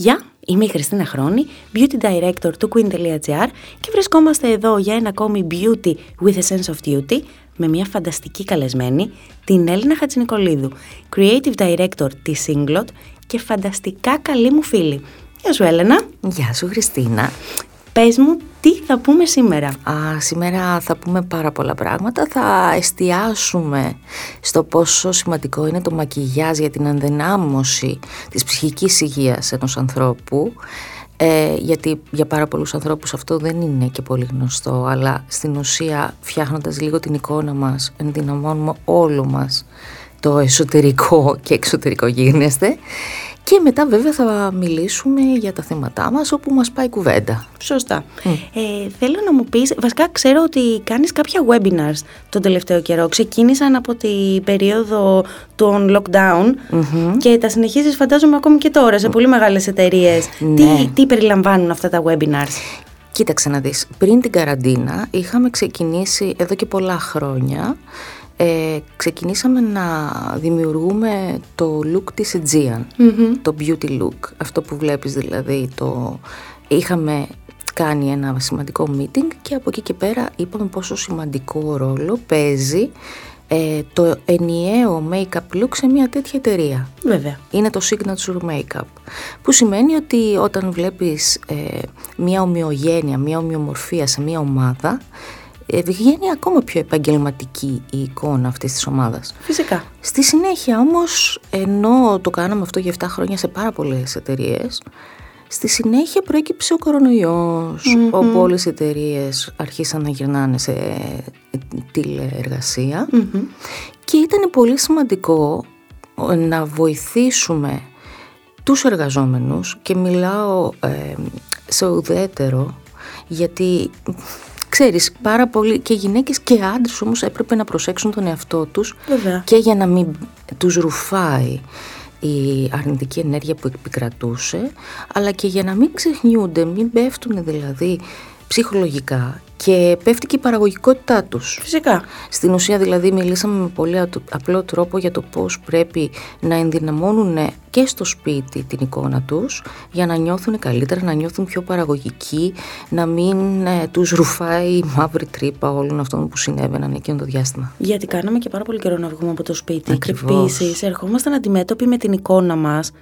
Γεια, είμαι η Χριστίνα Χρόνη, Beauty Director του Queen.gr και βρισκόμαστε εδώ για ένα ακόμη Beauty with a Sense of Duty με μια φανταστική καλεσμένη, την Έλληνα Χατζηνικολίδου, Creative Director της Singlot και φανταστικά καλή μου φίλη. Γεια σου Έλενα. Γεια σου Χριστίνα. Πες μου τι θα πούμε σήμερα; Α, σήμερα θα πούμε πάρα πολλά πράγματα. Θα εστιάσουμε στο πόσο σημαντικό είναι το μακιγιάζ για την ενδυνάμωση της ψυχικής υγείας ενός ανθρώπου. Ε, γιατί για πάρα πολλούς ανθρώπους αυτό δεν είναι και πολύ γνωστό, αλλά στην ουσία φτιάχνοντας λίγο την εικόνα μας, ενδυναμώνουμε όλο μας το εσωτερικό και εξωτερικό γίνεστε και μετά βέβαια θα μιλήσουμε για τα θέματά μας όπου μας πάει κουβέντα. Σωστά. Ε, θέλω να μου πεις, βασικά ξέρω ότι κάνεις κάποια webinars τον τελευταίο καιρό. Ξεκίνησαν από την περίοδο των lockdown και τα συνεχίζεις φαντάζομαι ακόμη και τώρα σε πολύ μεγάλες εταιρείες. Ναι. Τι, τι περιλαμβάνουν αυτά τα webinars; Κοίταξε να δεις, πριν την καραντίνα είχαμε ξεκινήσει εδώ και πολλά χρόνια ε, ξεκινήσαμε να δημιουργούμε το look της Aegean, το beauty look, αυτό που βλέπεις δηλαδή, το... είχαμε κάνει ένα σημαντικό meeting και από εκεί και πέρα είπαμε πόσο σημαντικό ρόλο παίζει ε, το ενιαίο make-up look σε μια τέτοια εταιρεία. Βέβαια. Είναι το signature make-up. Που σημαίνει ότι όταν βλέπεις ε, μια ομοιογένεια, μια ομοιομορφία σε μια ομάδα, ε, βγαίνει ακόμα πιο επαγγελματική η εικόνα αυτής της ομάδας. Φυσικά. Στη συνέχεια όμως, ενώ το κάναμε αυτό για 7 χρόνια σε πάρα πολλές εταιρείες. Στη συνέχεια προέκυψε ο κορονοϊός, mm-hmm. όπου όλες οι εταιρείες αρχίσαν να γυρνάνε σε τηλεεργασία και ήταν πολύ σημαντικό να βοηθήσουμε τους εργαζόμενους και μιλάω ε, σε ουδέτερο γιατί ξέρεις πάρα πολύ και γυναίκες και άντρες όμως έπρεπε να προσέξουν τον εαυτό τους Βέβαια. και για να μην τους ρουφάει η αρνητική ενέργεια που επικρατούσε αλλά και για να μην ξεχνιούνται, μην πέφτουν δηλαδή ψυχολογικά και πέφτει και η παραγωγικότητά τους. Φυσικά. Στην ουσία δηλαδή μιλήσαμε με πολύ απλό τρόπο για το πώς πρέπει να ενδυναμώνουν και στο σπίτι την εικόνα τους για να νιώθουν καλύτερα, να νιώθουν πιο παραγωγικοί, να μην ε, τους ρουφάει η μαύρη τρύπα όλων αυτών που συνέβαιναν εκείνο το διάστημα. Γιατί κάναμε και πάρα πολύ καιρό να βγούμε από το σπίτι Ακριβώς. και επίσης ερχόμασταν αντιμέτωποι με την εικόνα μας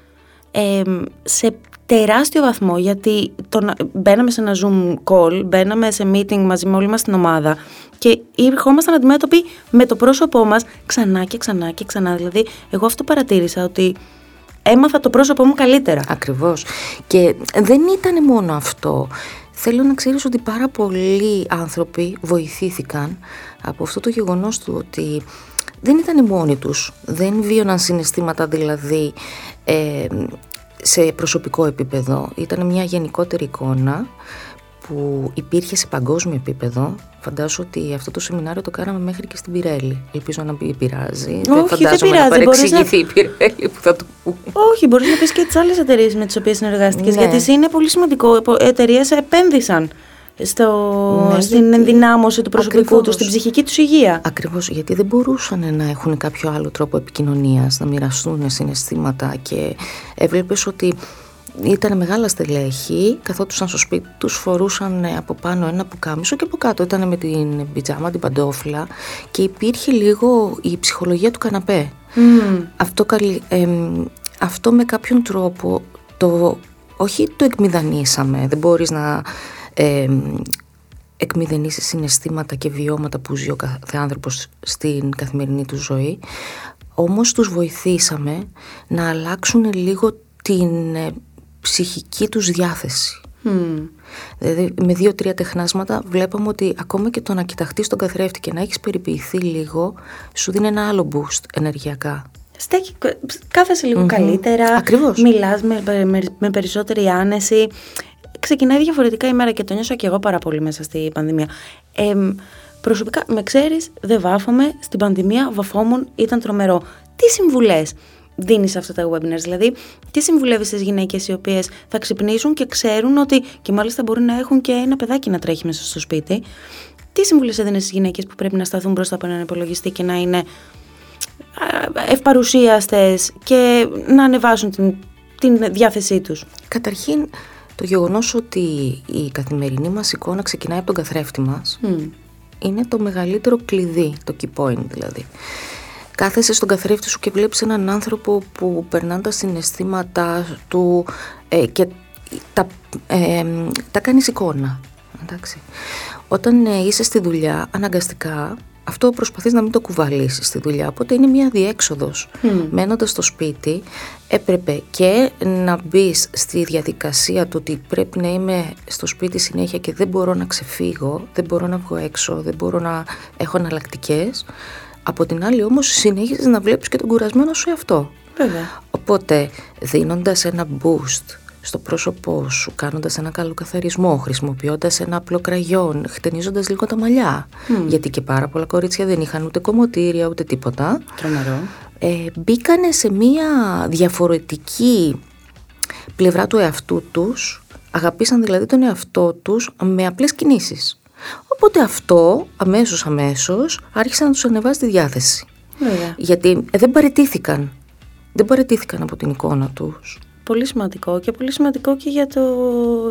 ε, σε τεράστιο βαθμό γιατί το, μπαίναμε σε ένα zoom call, μπαίναμε σε meeting μαζί με όλη μας την ομάδα και ερχόμασταν αντιμέτωποι με το πρόσωπό μας ξανά και ξανά και ξανά. Δηλαδή εγώ αυτό παρατήρησα ότι έμαθα το πρόσωπό μου καλύτερα. Ακριβώς. Και δεν ήταν μόνο αυτό. Θέλω να ξέρεις ότι πάρα πολλοί άνθρωποι βοηθήθηκαν από αυτό το γεγονός του ότι δεν ήταν μόνοι τους, δεν βίωναν συναισθήματα δηλαδή ε, σε προσωπικό επίπεδο. Ήταν μια γενικότερη εικόνα που υπήρχε σε παγκόσμιο επίπεδο. Φαντάζομαι ότι αυτό το σεμινάριο το κάναμε μέχρι και στην Πιρέλη. Ελπίζω να μην πειράζει. Όχι, δεν φαντάζομαι πειράζει, να μπορείς παρεξηγηθεί η Πιρέλη που θα το πούμε. Όχι, μπορείς να πεις και τις άλλες εταιρείες με τις οποίες συνεργάστηκες. Ναι. Γιατί είναι πολύ σημαντικό. Εταιρείες επένδυσαν στο, Ναι, στην γιατί- ενδυνάμωση του προσωπικού Ακριβώς. τους, στην ψυχική τους υγεία. Ακριβώς γιατί δεν μπορούσαν να έχουν κάποιο άλλο τρόπο επικοινωνίας, να μοιραστούν συναισθήματα και έβλεπες ότι ήταν μεγάλα στελέχη, καθόντουσαν στο σπίτι τους, φορούσαν ε, από πάνω ένα πουκάμισο και από κάτω ήταν με την πιτζάμα, την παντόφλα και υπήρχε λίγο η ψυχολογία του καναπέ. Αυτό, καλυ- εμ, αυτό με κάποιον τρόπο το, όχι το εκμηδανίσαμε, δεν μπορείς να εμ, εκμηδενήσεις συναισθήματα και βιώματα που ζει ο κάθε άνθρωπος στην καθημερινή του ζωή, όμως τους βοηθήσαμε να αλλάξουν λίγο την ε, ψυχική τους διάθεση. Δηλαδή με δύο-τρία τεχνάσματα βλέπαμε ότι ακόμα και το να κοιταχτείς τον καθρέφτη και να έχεις περιποιηθεί λίγο σου δίνει ένα άλλο boost ενεργειακά. Στέκει, κάθεσαι λίγο καλύτερα. Ακριβώς. Μιλάς με, με, με περισσότερη άνεση. Ξεκινάει διαφορετικά η μέρα και το νιώσα και εγώ πάρα πολύ μέσα στη πανδημία. Ε, προσωπικά, με ξέρεις, δεν βάφομαι. Στην πανδημία βαφόμουν, ήταν τρομερό. Τι συμβουλές δίνεις σε αυτά τα webinars, δηλαδή τι συμβουλεύεις στις γυναίκες οι οποίες θα ξυπνήσουν και ξέρουν ότι και μάλιστα μπορεί να έχουν και ένα παιδάκι να τρέχει μέσα στο σπίτι. Τι συμβουλές έδινε στις γυναίκες που πρέπει να σταθούν μπροστά από έναν υπολογιστή και να είναι ευπαρουσίαστες και να ανεβάσουν την την διάθεσή τους; Καταρχήν, το γεγονός ότι η καθημερινή μας εικόνα ξεκινάει από τον καθρέφτη μας είναι το μεγαλύτερο κλειδί, το key point δηλαδή. Κάθεσαι στον καθρέφτη σου και βλέπεις έναν άνθρωπο που περνάνε τα συναισθήματά του ε, και τα, ε, τα κάνεις εικόνα. Εντάξει. Όταν ε, είσαι στη δουλειά, αναγκαστικά αυτό προσπαθείς να μην το κουβαλήσεις στη δουλειά, οπότε είναι μια διέξοδος. Mm. Μένοντας στο σπίτι, έπρεπε και να μπεις στη διαδικασία του ότι πρέπει να είμαι στο σπίτι συνέχεια και δεν μπορώ να ξεφύγω, δεν μπορώ να βγω έξω, δεν μπορώ να έχω εναλλακτικές. Από την άλλη όμως συνέχιζες να βλέπεις και τον κουρασμένο σου εαυτό. Βέβαια. Οπότε δίνοντας ένα boost στο πρόσωπό σου, κάνοντας ένα καλό καθαρισμό, χρησιμοποιώντας ένα απλό κραγιόν, χτενίζοντας λίγο τα μαλλιά. Γιατί και πάρα πολλά κορίτσια δεν είχαν ούτε κομμωτήρια ούτε τίποτα. Τρομερό. Ε, μπήκανε σε μία διαφορετική πλευρά του εαυτού τους, αγαπήσαν δηλαδή τον εαυτό τους με απλές κινήσεις. Οπότε αυτό αμέσως αμέσως άρχισε να τους ανεβάζει τη διάθεση. Βέβαια. Γιατί ε, δεν παρετήθηκαν. Δεν παρετήθηκαν από την εικόνα τους πολύ σημαντικό και πολύ σημαντικό και για, το,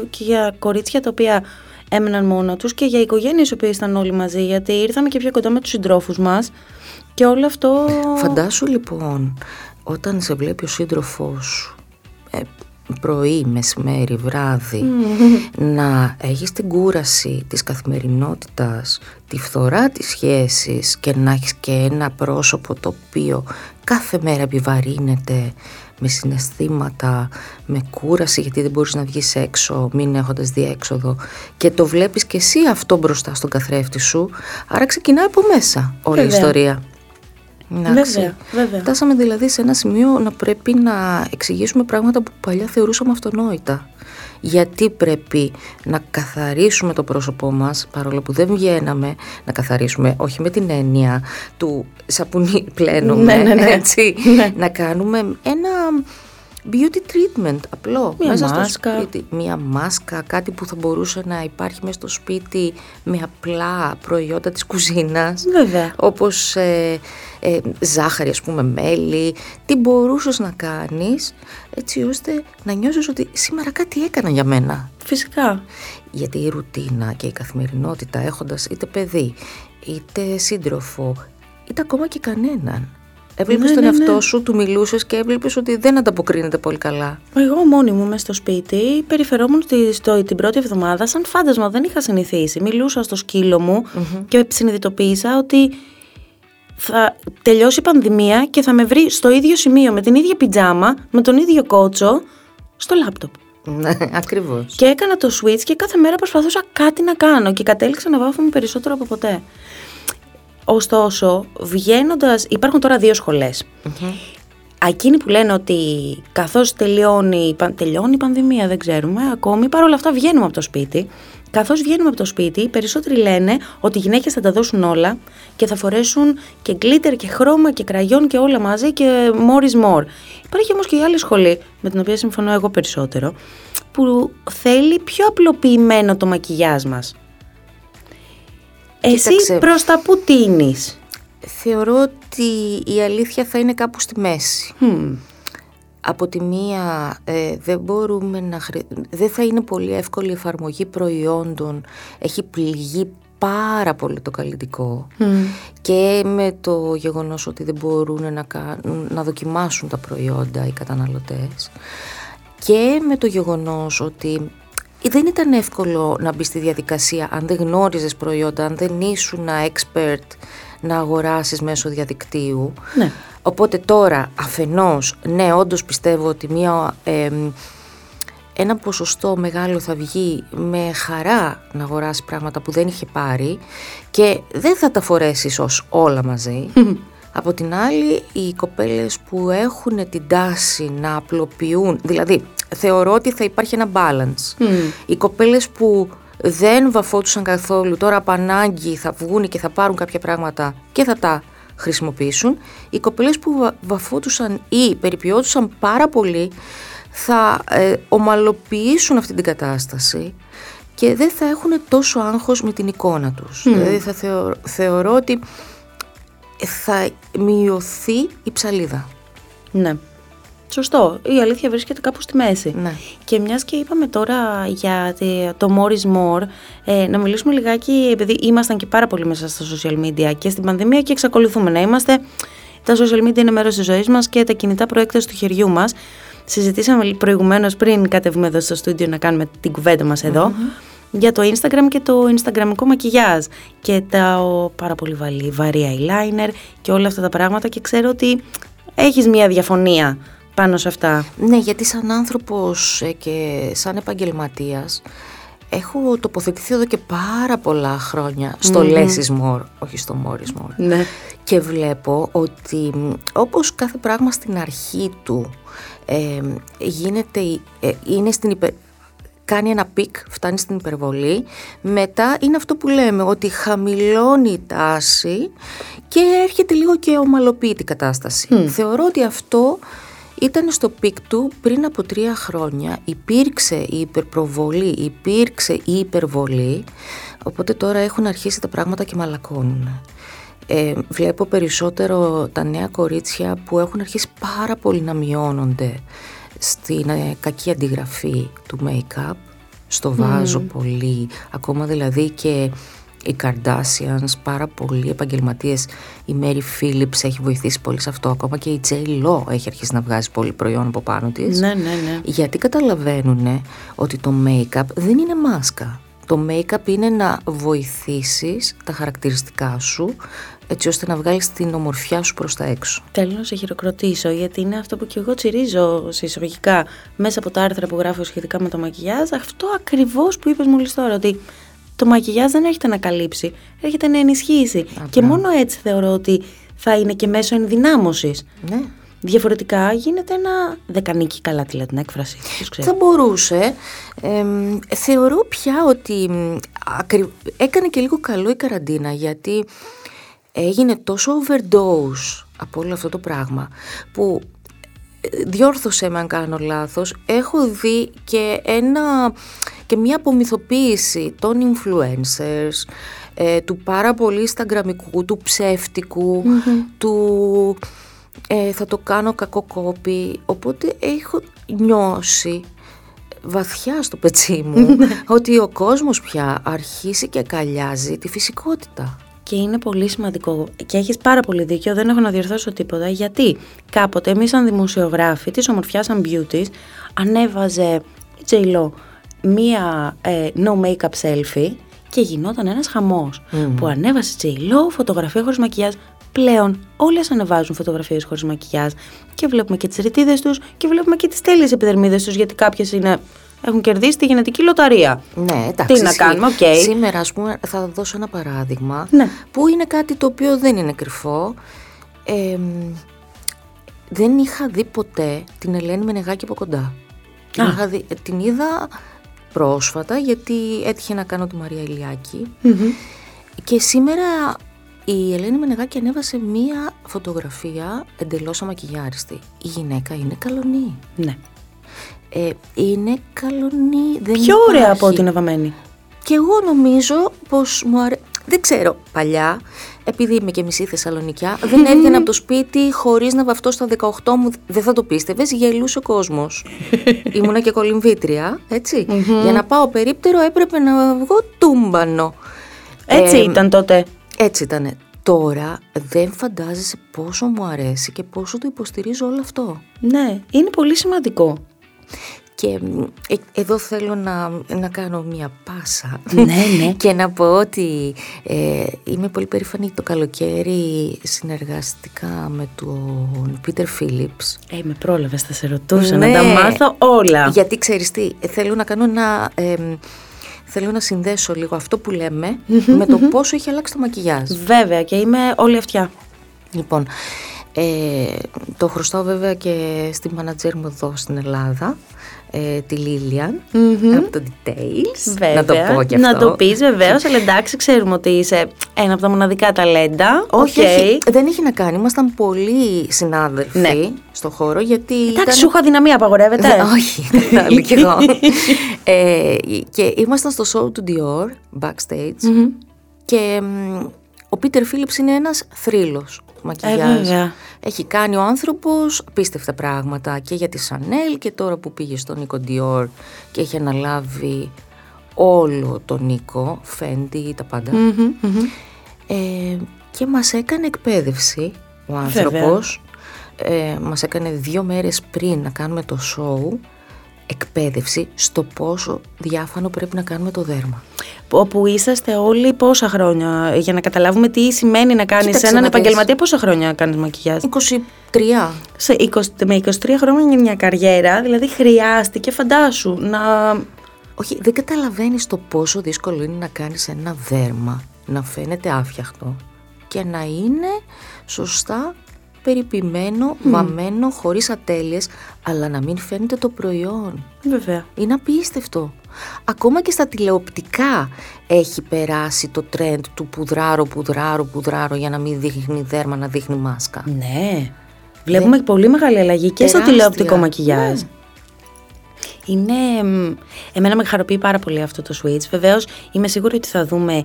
και για κορίτσια τα οποία έμεναν μόνο τους και για οικογένειες που ήταν όλοι μαζί γιατί ήρθαμε και πιο κοντά με τους συντρόφους μας και όλο αυτό... Φαντάσου λοιπόν όταν σε βλέπει ο σύντροφός σου ε, πρωί, μεσημέρι, βράδυ να έχεις την κούραση της καθημερινότητας, τη φθορά της σχέσης και να έχεις και ένα πρόσωπο το οποίο κάθε μέρα επιβαρύνεται με συναισθήματα, με κούραση γιατί δεν μπορείς να βγεις έξω μην έχοντας διέξοδο και το βλέπεις και εσύ αυτό μπροστά στον καθρέφτη σου άρα ξεκινάει από μέσα όλη η ιστορία. Βέβαια, βέβαια. Φτάσαμε δηλαδή σε ένα σημείο να πρέπει να εξηγήσουμε πράγματα που παλιά θεωρούσαμε αυτονόητα γιατί πρέπει να καθαρίσουμε το πρόσωπό μας παρόλο που δεν βγαίναμε να καθαρίσουμε όχι με την έννοια του σαπουνί πλένουμε ναι, ναι, ναι. έτσι Ναι. να κάνουμε ένα beauty treatment απλό Μία μέσα μάσκα. στο σπίτι μία μάσκα, κάτι που θα μπορούσε να υπάρχει μέσα στο σπίτι με απλά προϊόντα της κουζίνας Βέβαια. όπως ε, ε, ζάχαρη ας πούμε μέλι τι μπορούσες να κάνεις έτσι ώστε να νιώσεις ότι σήμερα κάτι έκανα για μένα Φυσικά. γιατί η ρουτίνα και η καθημερινότητα έχοντας είτε παιδί είτε σύντροφο είτε ακόμα και κανέναν Έβλεπες Ναι, τον ναι, εαυτό ναι. σου, του μιλούσες και έβλεπες ότι δεν ανταποκρίνεται πολύ καλά. Εγώ μόνη μου μέσα στο σπίτι περιφερόμουν τη, στο, την πρώτη εβδομάδα σαν φάντασμα. Δεν είχα συνηθίσει. Μιλούσα στο σκύλο μου και συνειδητοποίησα ότι θα τελειώσει η πανδημία και θα με βρει στο ίδιο σημείο με την ίδια πιτζάμα, με τον ίδιο κότσο, στο λάπτοπ. Ναι, ακριβώς. Και έκανα το switch και κάθε μέρα προσπαθούσα κάτι να κάνω και κατέληξα να βάφομαι περισσότερο από ποτέ. Ωστόσο, βγαίνοντας. Υπάρχουν τώρα δύο σχολές. Εκείνοι που λένε ότι καθώς τελειώνει, η παν- τελειώνει η πανδημία, δεν ξέρουμε ακόμη, παρόλα αυτά βγαίνουμε από το σπίτι. Καθώς βγαίνουμε από το σπίτι, οι περισσότεροι λένε ότι οι γυναίκες θα τα δώσουν όλα και θα φορέσουν και γκλίτερ και χρώμα και κραγιόν και όλα μαζί και more is more. Υπάρχει όμως και η άλλη σχολή, με την οποία συμφωνώ εγώ περισσότερο, που θέλει πιο απλοποιημένο το μακιγιάζ μας. Εσύ Κοίταξε. προς τα που τίνεις; Θεωρώ ότι η αλήθεια θα είναι κάπου στη μέση. Μμμ. Από τη μία ε, δεν μπορούμε να χρη... δεν θα είναι πολύ εύκολη η εφαρμογή προϊόντων. Έχει πληγεί πάρα πολύ το καλλιτικό και με το γεγονός ότι δεν μπορούν να, κάνουν, να δοκιμάσουν τα προϊόντα οι καταναλωτές και με το γεγονός ότι δεν ήταν εύκολο να μπει στη διαδικασία αν δεν γνώριζες προϊόντα, αν δεν ήσουν expert να αγοράσεις μέσω διαδικτύου. Ναι. Οπότε τώρα αφενός, ναι όντως πιστεύω ότι μια, εμ, ένα ποσοστό μεγάλο θα βγει με χαρά να αγοράσεις πράγματα που δεν είχε πάρει και δεν θα τα φορέσεις ως όλα μαζί. Από την άλλη, οι κοπέλες που έχουν την τάση να απλοποιούν, δηλαδή θεωρώ ότι θα υπάρχει ένα balance. Οι κοπέλες που δεν βαφώτουσαν καθόλου, τώρα από ανάγκη θα βγουν και θα πάρουν κάποια πράγματα και θα τα χρησιμοποιήσουν. Οι κοπέλες που βα- βαφώτουσαν ή περιποιώτουσαν πάρα πολύ θα ε, ομαλοποιήσουν αυτή την κατάσταση και δεν θα έχουν τόσο άγχος με την εικόνα τους. Δηλαδή θα θεω- θεωρώ ότι θα μειωθεί η ψαλίδα. Ναι. Σωστό. Η αλήθεια βρίσκεται κάπου στη μέση. Ναι. Και μιας και είπαμε τώρα για το more is more, ε, να μιλήσουμε λιγάκι, επειδή ήμασταν και πάρα πολύ μέσα στα social media και στην πανδημία και εξακολουθούμε να είμαστε. Τα social media είναι μέρος της ζωής μας και τα κινητά προέκταση του χεριού μας. Συζητήσαμε προηγουμένως πριν κατεβούμε εδώ στο στούντιο να κάνουμε την κουβέντα μας εδω για το Instagram και το Instagramικό μακιγιάζ και τα ο, πάρα πολύ βαρύ, βαρύ eyeliner και όλα αυτά τα πράγματα και ξέρω ότι έχεις μια διαφωνία πάνω σε αυτά. Ναι, γιατί σαν άνθρωπος ε, και σαν επαγγελματίας έχω τοποθετηθεί εδώ και πάρα πολλά χρόνια στο mm less is more, όχι στο more is more. Ναι. Και βλέπω ότι όπως κάθε πράγμα στην αρχή του ε, γίνεται, ε, είναι στην υπε, κάνει ένα peak, φτάνει στην υπερβολή, μετά είναι αυτό που λέμε ότι χαμηλώνει η τάση και έρχεται λίγο και ομαλοποιεί την κατάσταση. Θεωρώ ότι αυτό ήταν στο peak του πριν από τρία χρόνια, υπήρξε η υπερπροβολή, υπήρξε η υπερβολή, οπότε τώρα έχουν αρχίσει τα πράγματα και μαλακώνουν. Ε, βλέπω περισσότερο τα νέα κορίτσια που έχουν αρχίσει πάρα πολύ να μειώνονται στην ε, κακή αντιγραφή του make-up, στο βάζω πολύ, ακόμα δηλαδή και οι Kardashians, πάρα πολλοί επαγγελματίες, η Mary Phillips έχει βοηθήσει πολύ σε αυτό, ακόμα και η J. Lo έχει αρχίσει να βγάζει πολύ προϊόν από πάνω της. Ναι, ναι, ναι. Γιατί καταλαβαίνουν ότι το make-up δεν είναι μάσκα. Το make-up είναι να βοηθήσεις τα χαρακτηριστικά σου έτσι ώστε να βγάλεις την ομορφιά σου προς τα έξω. Θέλω να σε χειροκροτήσω γιατί είναι αυτό που και εγώ τσιρίζω σε εισαγωγικά μέσα από τα άρθρα που γράφω σχετικά με το μακιγιάζ αυτό ακριβώς που είπες μόλις τώρα ότι το μακιγιάζ δεν έρχεται να καλύψει, έρχεται να ενισχύσει και μόνο έτσι θεωρώ ότι θα είναι και μέσω ενδυνάμωσης. Ναι. Διαφορετικά γίνεται ένα δεκανίκη καλά τη την έκφραση. Θα μπορούσε. Ε, θεωρώ πια ότι έκανε και λίγο καλό η καραντίνα γιατί έγινε τόσο overdose από όλο αυτό το πράγμα που ε, διόρθωσε με αν κάνω λάθος έχω δει και, ένα, και μια απομυθοποίηση των influencers ε, του πάρα πολύ σταγκραμικού, του ψευτικου του ε, θα το κάνω κακό κόπη οπότε έχω νιώσει βαθιά στο πετσί μου ναι. ότι ο κόσμος πια αρχίσει και καλιάζει τη φυσικότητα. Και είναι πολύ σημαντικό και έχεις πάρα πολύ δίκιο, δεν έχω να διορθώσω τίποτα, γιατί κάποτε εμείς σαν δημοσιογράφοι της ομορφιάς σαν beauties ανέβαζε η Τζέιλο μία ε, no make-up selfie και γινόταν ένας χαμός που ανέβασε η J.Lo φωτογραφία χωρίς μακιγιάζ πλέον όλες ανεβάζουν φωτογραφίες χωρίς μακιγιάζ και βλέπουμε και τις ρητίδες τους και βλέπουμε και τις τέλειες επιδερμίδες τους γιατί κάποιες είναι έχουν κερδίσει τη γενετική λοταρία. Ναι, εντάξει. Τι να κάνουμε, OK. Okay. Σήμερα, ας πούμε, θα δώσω ένα παράδειγμα ναι. που είναι κάτι το οποίο δεν είναι κρυφό. Ε, δεν είχα δει ποτέ την Ελένη Μενεγάκη από κοντά. Την, είχα δει, την είδα πρόσφατα γιατί έτυχε να κάνω τη Μαρία και σήμερα η Ελένη Μενεγάκη ανέβασε μία φωτογραφία εντελώς αμακιγιάριστη. Η γυναίκα είναι καλονή. Ναι ε, είναι καλονή. Δεν Πιο ωραία από την Αβαμένη. Και εγώ νομίζω πως μου αρέσει. Δεν ξέρω, παλιά, επειδή είμαι και μισή Θεσσαλονικιά, δεν έβγαινα από το σπίτι χωρίς να βαφτώ στα 18 μου. Δεν θα το πίστευες, γελούσε ο κόσμος. Ήμουνα και κολυμβήτρια, Για να πάω περίπτερο έπρεπε να βγω τούμπανο. Έτσι ήταν τότε. Έτσι ήταν. Τώρα δεν φαντάζεσαι πόσο μου αρέσει και πόσο το υποστηρίζω όλο αυτό. Ναι, είναι πολύ σημαντικό. Και ε, εδώ θέλω να, να κάνω μια πάσα ναι, ναι. και να πω ότι ε, είμαι πολύ περήφανη το καλοκαίρι συνεργαστικά με τον Πίτερ Φίλιπς. Ε, με πρόλαβες, θα σε ρωτούσα να τα ναι. μάθω όλα. Γιατί ξέρεις τι, θέλω να κάνω ένα... θέλω να συνδέσω λίγο αυτό που λέμε με το πόσο έχει αλλάξει το μακιγιάζ. Βέβαια και είμαι όλη αυτιά. Λοιπόν, ε, το χρωστάω βέβαια και στην μάνατζερ μου εδώ στην Ελλάδα, ε, τη Λίλιαν, από το Details. Βέβαια, να το πω και αυτό. Να το πεις βεβαίως, αλλά εντάξει ξέρουμε ότι είσαι ένα από τα μοναδικά ταλέντα. Όχι, όχι δεν έχει να κάνει, ήμασταν πολύ συνάδελφοι ναι. στο χώρο γιατί Εντάξει, ήταν... σου έχω αδυναμία, απαγορεύεται. όχι, κατάλαβα κι εγώ. ε, και ήμασταν στο show του Dior, backstage, και ο Πίτερ Φίλιπς είναι ένας θρύλος μακιγιάζ. βέβαια. Έχει κάνει ο άνθρωπος απίστευτα πράγματα και για τη Σανέλ και τώρα που πήγε στον Νίκο Dior και έχει αναλάβει όλο τον Νίκο, Φέντι, τα πάντα. Μμμ, μμμ. Ε, και μας έκανε εκπαίδευση ο άνθρωπος. Ε, μας έκανε δύο μέρες πριν να κάνουμε το show εκπαίδευση στο πόσο διάφανο πρέπει να κάνουμε το δέρμα. Όπου είσαστε όλοι πόσα χρόνια, για να καταλάβουμε τι σημαίνει να κάνεις Κοίταξε έναν να δεις. επαγγελματία, πόσα χρόνια κάνεις μακιγιάζ; 23. Σε 20, με 23 χρόνια για μια καριέρα, δηλαδή χρειάστηκε, φαντάσου, να... Όχι, δεν καταλαβαίνεις το πόσο δύσκολο είναι να κάνεις ένα δέρμα να φαίνεται άφιαχτο και να είναι σωστά περιποιημένο, βαμμένο, χωρίς ατέλειες, αλλά να μην φαίνεται το προϊόν. Βέβαια. Είναι απίστευτο. Ακόμα και στα τηλεοπτικά έχει περάσει το τρέντ του πουδράρο, πουδράρο, πουδράρο για να μην δείχνει δέρμα, να δείχνει μάσκα. Ναι. Βλέπουμε πολύ μεγάλη αλλαγή και στο Τεράστια. τηλεοπτικό μακιγιάζ. Ναι. Είναι. μ, Εμένα με χαροποιεί πάρα πολύ αυτό το switch. Βεβαίως είμαι σίγουρη ότι θα δούμε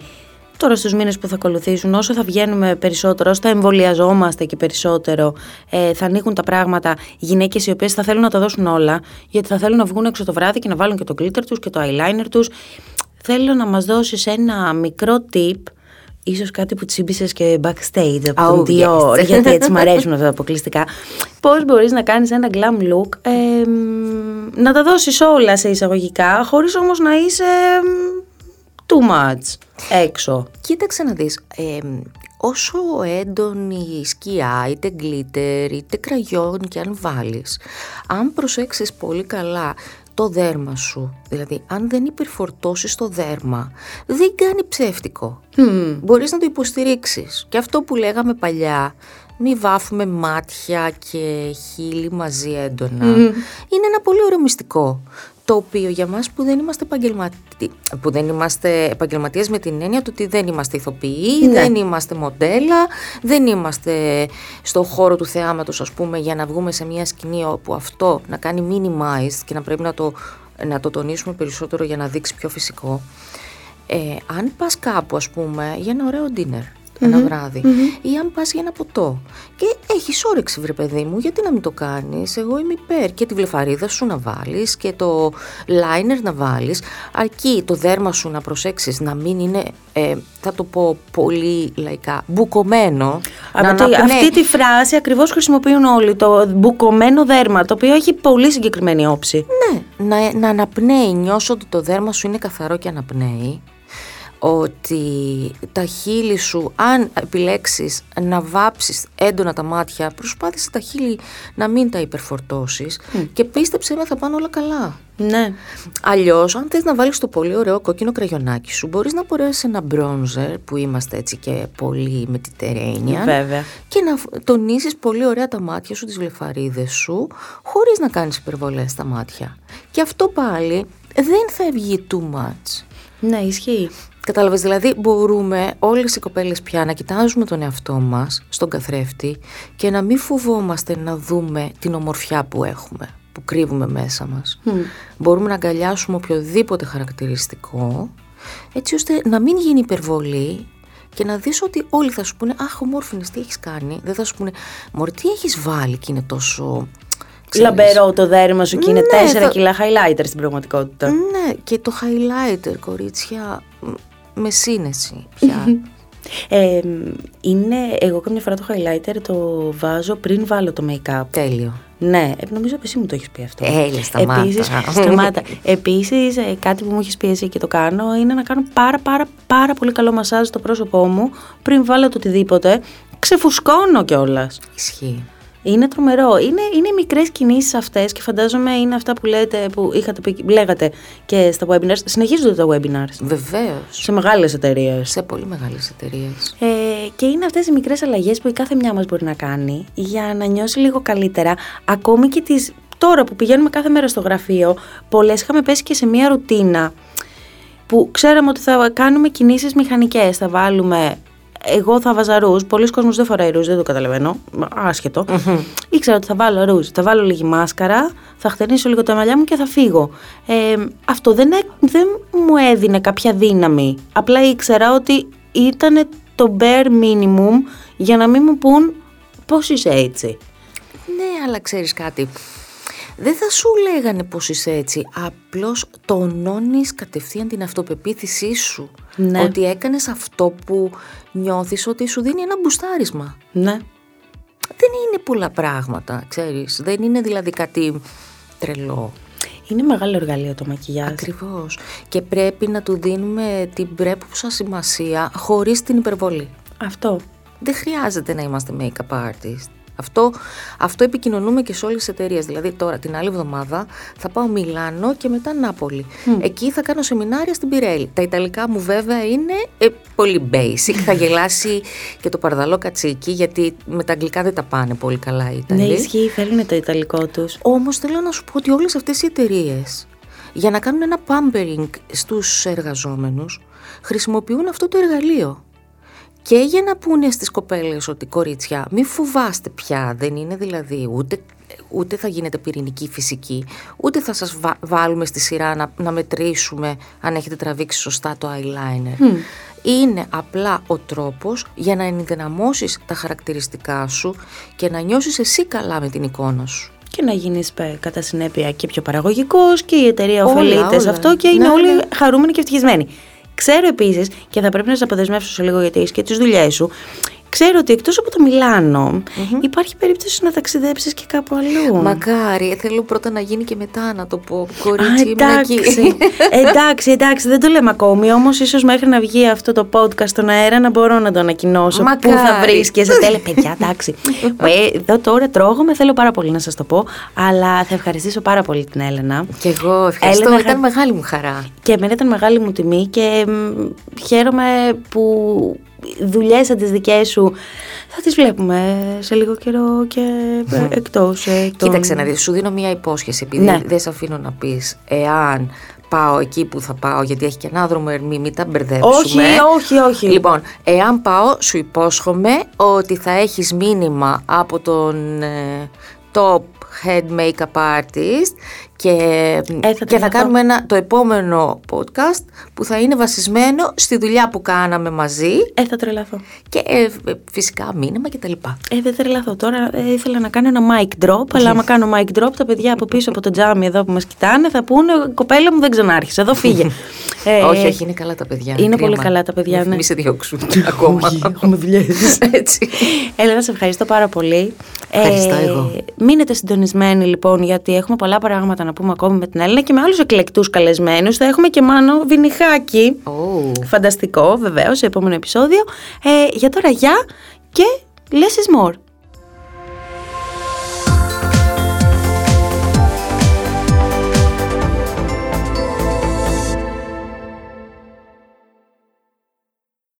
τώρα στους μήνες που θα ακολουθήσουν, όσο θα βγαίνουμε περισσότερο, όσο θα εμβολιαζόμαστε και περισσότερο, ε, θα ανοίγουν τα πράγματα γυναίκες οι οποίες θα θέλουν να τα δώσουν όλα, γιατί θα θέλουν να βγουν έξω το βράδυ και να βάλουν και το glitter τους και το eyeliner τους. Θέλω να μας δώσεις ένα μικρό tip, ίσως κάτι που τσίμπησες και backstage από Oh, τον Dior, yes. γιατί έτσι μου αρέσουν αυτά τα αποκλειστικά. Πώς μπορείς να κάνεις ένα glam look, ε, μ, να τα δώσεις όλα σε εισαγωγικά, χωρίς όμως να είσαι μ, too much έξω. Κοίταξε να δεις, ε, όσο έντονη σκιά, είτε γκλίτερ, είτε κραγιόν και αν βάλεις, αν προσέξεις πολύ καλά το δέρμα σου, δηλαδή αν δεν υπερφορτώσεις το δέρμα, δεν κάνει ψεύτικο. Μπορείς να το υποστηρίξεις. Και αυτό που λέγαμε παλιά, μη βάφουμε μάτια και χείλη μαζί έντονα, είναι ένα πολύ ωραίο μυστικό το οποίο για μας που δεν είμαστε, επαγγελματι... που δεν είμαστε επαγγελματίες με την έννοια του ότι δεν είμαστε ηθοποιοί, Ναι. δεν είμαστε μοντέλα, δεν είμαστε στο χώρο του θεάματος ας πούμε για να βγούμε σε μια σκηνή όπου αυτό να κάνει minimized και να πρέπει να το, να το τονίσουμε περισσότερο για να δείξει πιο φυσικό. Ε, αν πας κάπου ας πούμε για ένα ωραίο dinner, ένα βράδυ ή αν πας για ένα ποτό. Και έχεις όρεξη βρε παιδί μου γιατί να μην το κάνεις; Εγώ είμαι υπέρ. Και τη βλεφαρίδα σου να βάλεις και το liner να βάλεις. Αρκεί το δέρμα σου να προσέξεις να μην είναι ε, θα το πω πολύ λαϊκά μπουκωμένο. Να Από τη- αναπνέει. αυτή τη φράση ακριβώς χρησιμοποιούν όλοι, το μπουκωμένο δέρμα, το οποίο έχει πολύ συγκεκριμένη όψη. Ναι, να, να αναπνέει, νιώσω ότι το δέρμα σου είναι καθαρό και αναπνέει. Ότι τα χείλη σου, αν επιλέξεις να βάψεις έντονα τα μάτια, προσπάθησε τα χείλη να μην τα υπερφορτώσεις και πίστεψε με θα πάνε όλα καλά. Ναι. Αλλιώς, αν θες να βάλεις το πολύ ωραίο κόκκινο κραγιονάκι σου, μπορείς να μπορέσεις ένα μπρόνζερ που είμαστε έτσι και πολύ mediterranean Βέβαια. και να φ- τονίσεις πολύ ωραία τα μάτια σου, τις βλεφαρίδες σου, χωρίς να κάνεις υπερβολές στα μάτια. Και αυτό πάλι δεν θα βγει too much. Ναι, ισχύει. Κατάλαβες, δηλαδή μπορούμε όλες οι κοπέλες πια να κοιτάζουμε τον εαυτό μας στον καθρέφτη και να μην φοβόμαστε να δούμε την ομορφιά που έχουμε, που κρύβουμε μέσα μας. Μπορούμε να αγκαλιάσουμε οποιοδήποτε χαρακτηριστικό, έτσι ώστε να μην γίνει υπερβολή και να δεις ότι όλοι θα σου πούνε «Αχ, ομόρφινες, τι έχεις κάνει». Δεν θα σου πούνε «Μωρή, τι έχεις βάλει και είναι τόσο...» ξέρεις». Λαμπερό το δέρμα σου και είναι Ναι, 4 θα- κιλά highlighter στην πραγματικότητα. Ναι, και το highlighter, κορίτσια, μ, με σύνεση πια. Ε, είναι, εγώ καμιά φορά το highlighter το βάζω πριν βάλω το make-up. Τέλειο. Ναι, ε, νομίζω ότι εσύ μου το έχεις πει αυτό. Έλα, σταμάτα. Επίσης, σταμάτα. Επίσης, ε, κάτι που μου έχεις πει εσύ και το κάνω είναι να κάνω πάρα πάρα πάρα πολύ καλό μασάζ στο πρόσωπό μου πριν βάλω το οτιδήποτε. Ξεφουσκώνω κιόλας. Ισχύει. Είναι τρομερό. Είναι, είναι οι μικρές κινήσεις αυτές και φαντάζομαι είναι αυτά που, λέτε, που είχατε, πει- λέγατε και στα webinars. Συνεχίζονται τα webinars Βεβαίως. σε μεγάλες εταιρείες. Σε πολύ μεγάλες εταιρείες. Ε, και είναι αυτές οι μικρές αλλαγές που η κάθε μια μας μπορεί να κάνει για να νιώσει λίγο καλύτερα. Ακόμη και τις, τώρα που πηγαίνουμε κάθε μέρα στο γραφείο, πολλές είχαμε πέσει και σε μια ρουτίνα που ξέραμε ότι θα κάνουμε κινήσεις μηχανικές, θα βάλουμε... Εγώ θα βάζα ρούζ, πολλοί κόσμος δεν φοράει ρούζ, δεν το καταλαβαίνω, άσχετο. Ήξερα ότι θα βάλω ρούζ, θα βάλω λίγη μάσκαρα, θα χτενίσω λίγο τα μαλλιά μου και θα φύγω. Ε, αυτό δεν, έ- δεν μου έδινε κάποια δύναμη. Απλά ήξερα ότι ήταν το bare minimum για να μην μου πούν πώς είσαι έτσι. Ναι, αλλά ξέρεις κάτι. Δεν θα σου λέγανε πως είσαι έτσι. Απλώς τονώνεις κατευθείαν την αυτοπεποίθησή σου. Ναι. Ότι έκανες αυτό που νιώθεις ότι σου δίνει ένα μπουστάρισμα. Ναι. Δεν είναι πολλά πράγματα, ξέρεις. Δεν είναι δηλαδή κάτι τρελό. Είναι μεγάλο εργαλείο το μακιγιάζ. Ακριβώς. Και πρέπει να του δίνουμε την πρέπουσα σημασία χωρίς την υπερβολή. Αυτό. Δεν χρειάζεται να είμαστε make-up artist. Αυτό, αυτό επικοινωνούμε και σε όλες τις εταιρείες. Δηλαδή τώρα την άλλη εβδομάδα θα πάω Μιλάνο και μετά Νάπολη. Εκεί θα κάνω σεμινάρια στην Πιρέλη. Τα Ιταλικά μου βέβαια είναι ε, πολύ basic. θα γελάσει και το παρδαλό κατσίκι γιατί με τα αγγλικά δεν τα πάνε πολύ καλά οι Ιταλοί. Ναι, ισχύει, θέλουν το ιταλικό τους. Όμως θέλω να σου πω ότι όλες αυτές οι εταιρείες για να κάνουν ένα pampering στους εργαζόμενους χρησιμοποιούν αυτό το εργαλείο. Και για να πούνε στις κοπέλες ότι κορίτσια μη φοβάστε πια, δεν είναι δηλαδή ούτε, ούτε θα γίνετε πυρηνική φυσική, ούτε θα σας βα- βάλουμε στη σειρά να, να μετρήσουμε αν έχετε τραβήξει σωστά το eyeliner. Είναι απλά ο τρόπος για να ενδυναμώσεις τα χαρακτηριστικά σου και να νιώσεις εσύ καλά με την εικόνα σου. Και να γίνεις πε, κατά συνέπεια και πιο παραγωγικός και η εταιρεία Όλα, ωφελείται σε όλα. αυτό και είναι Ναι, όλοι ναι. χαρούμενοι και ευτυχισμένοι. Ξέρω επίσης και θα πρέπει να σε αποδεσμεύσω σε λίγο γιατί έχεις και τις δουλειές σου. Ξέρω ότι εκτός από το μιλανο υπάρχει περίπτωση να ταξιδέψεις και κάπου αλλού. Μακάρι, θέλω πρώτα να γίνει και μετά να το πω. Α, Κορίτσι, ήμουν εντάξει. εκεί. εντάξει, εντάξει, δεν το λέμε ακόμη. Όμως, ίσως μέχρι να βγει αυτό το podcast στον αέρα να μπορώ να το ανακοινώσω. Πού θα Μακάρι. βρίσκεσαι. Τέλε, παιδιά, εντάξει. Ε, Εδώ τώρα τρώγομαι, θέλω πάρα πολύ να σας το πω. Αλλά θα ευχαριστήσω πάρα πολύ την Έλενα. Κι εγώ ευχαριστώ, Έλενα, ήταν χα- μεγάλη μου χαρά. Και εμένα ήταν μεγάλη μου τιμή και μ, χαίρομαι που δουλειές σαν τις δικές σου θα τις βλέπουμε σε λίγο καιρό και ε, εκτός ε, των- Κοίταξε να δεις, σου δίνω μία υπόσχεση, επειδή Ναι. δεν σε αφήνω να πεις εάν πάω εκεί που θα πάω, γιατί έχει και ένα δρόμο ερμή, μην τα μπερδέψουμε. Όχι, όχι, όχι. Λοιπόν, εάν πάω, σου υπόσχομαι ότι θα έχεις μήνυμα από τον ε, top head makeup artist και, Ε, θα και θα τρελαθώ. κάνουμε ένα, το επόμενο podcast που θα είναι βασισμένο στη δουλειά που κάναμε μαζί Ε, θα τρελαθώ. και ε, ε, φυσικά μήνυμα και τα λοιπά. Ε, δεν τρελαθώ. Τώρα ε, ήθελα να κάνω ένα mic drop, αλλά άμα κάνω mic drop, τα παιδιά από πίσω από το τζάμι εδώ που μας κοιτάνε θα πούνε Κοπέλα μου δεν ξανάρχισε. Εδώ φύγε. Ε, όχι, όχι, είναι καλά τα παιδιά. είναι κρίμα. πολύ καλά τα παιδιά, Μη- ναι. Μη σε διώξουν ακόμα. Όχι, έχουμε δουλειέ. Έτσι. Έλενα, σε ευχαριστώ πάρα πολύ. Ευχαριστώ εγώ. Μείνετε συντονισμένοι λοιπόν, γιατί έχουμε πολλά πράγματα να πούμε ακόμη με την Έλληνα και με άλλους εκλεκτούς καλεσμένους. Θα έχουμε και Μάνο Βινιχάκη. Oh. Φανταστικό, βεβαίως, σε επόμενο επεισόδιο. Ε, για τώρα, γεια και less is more.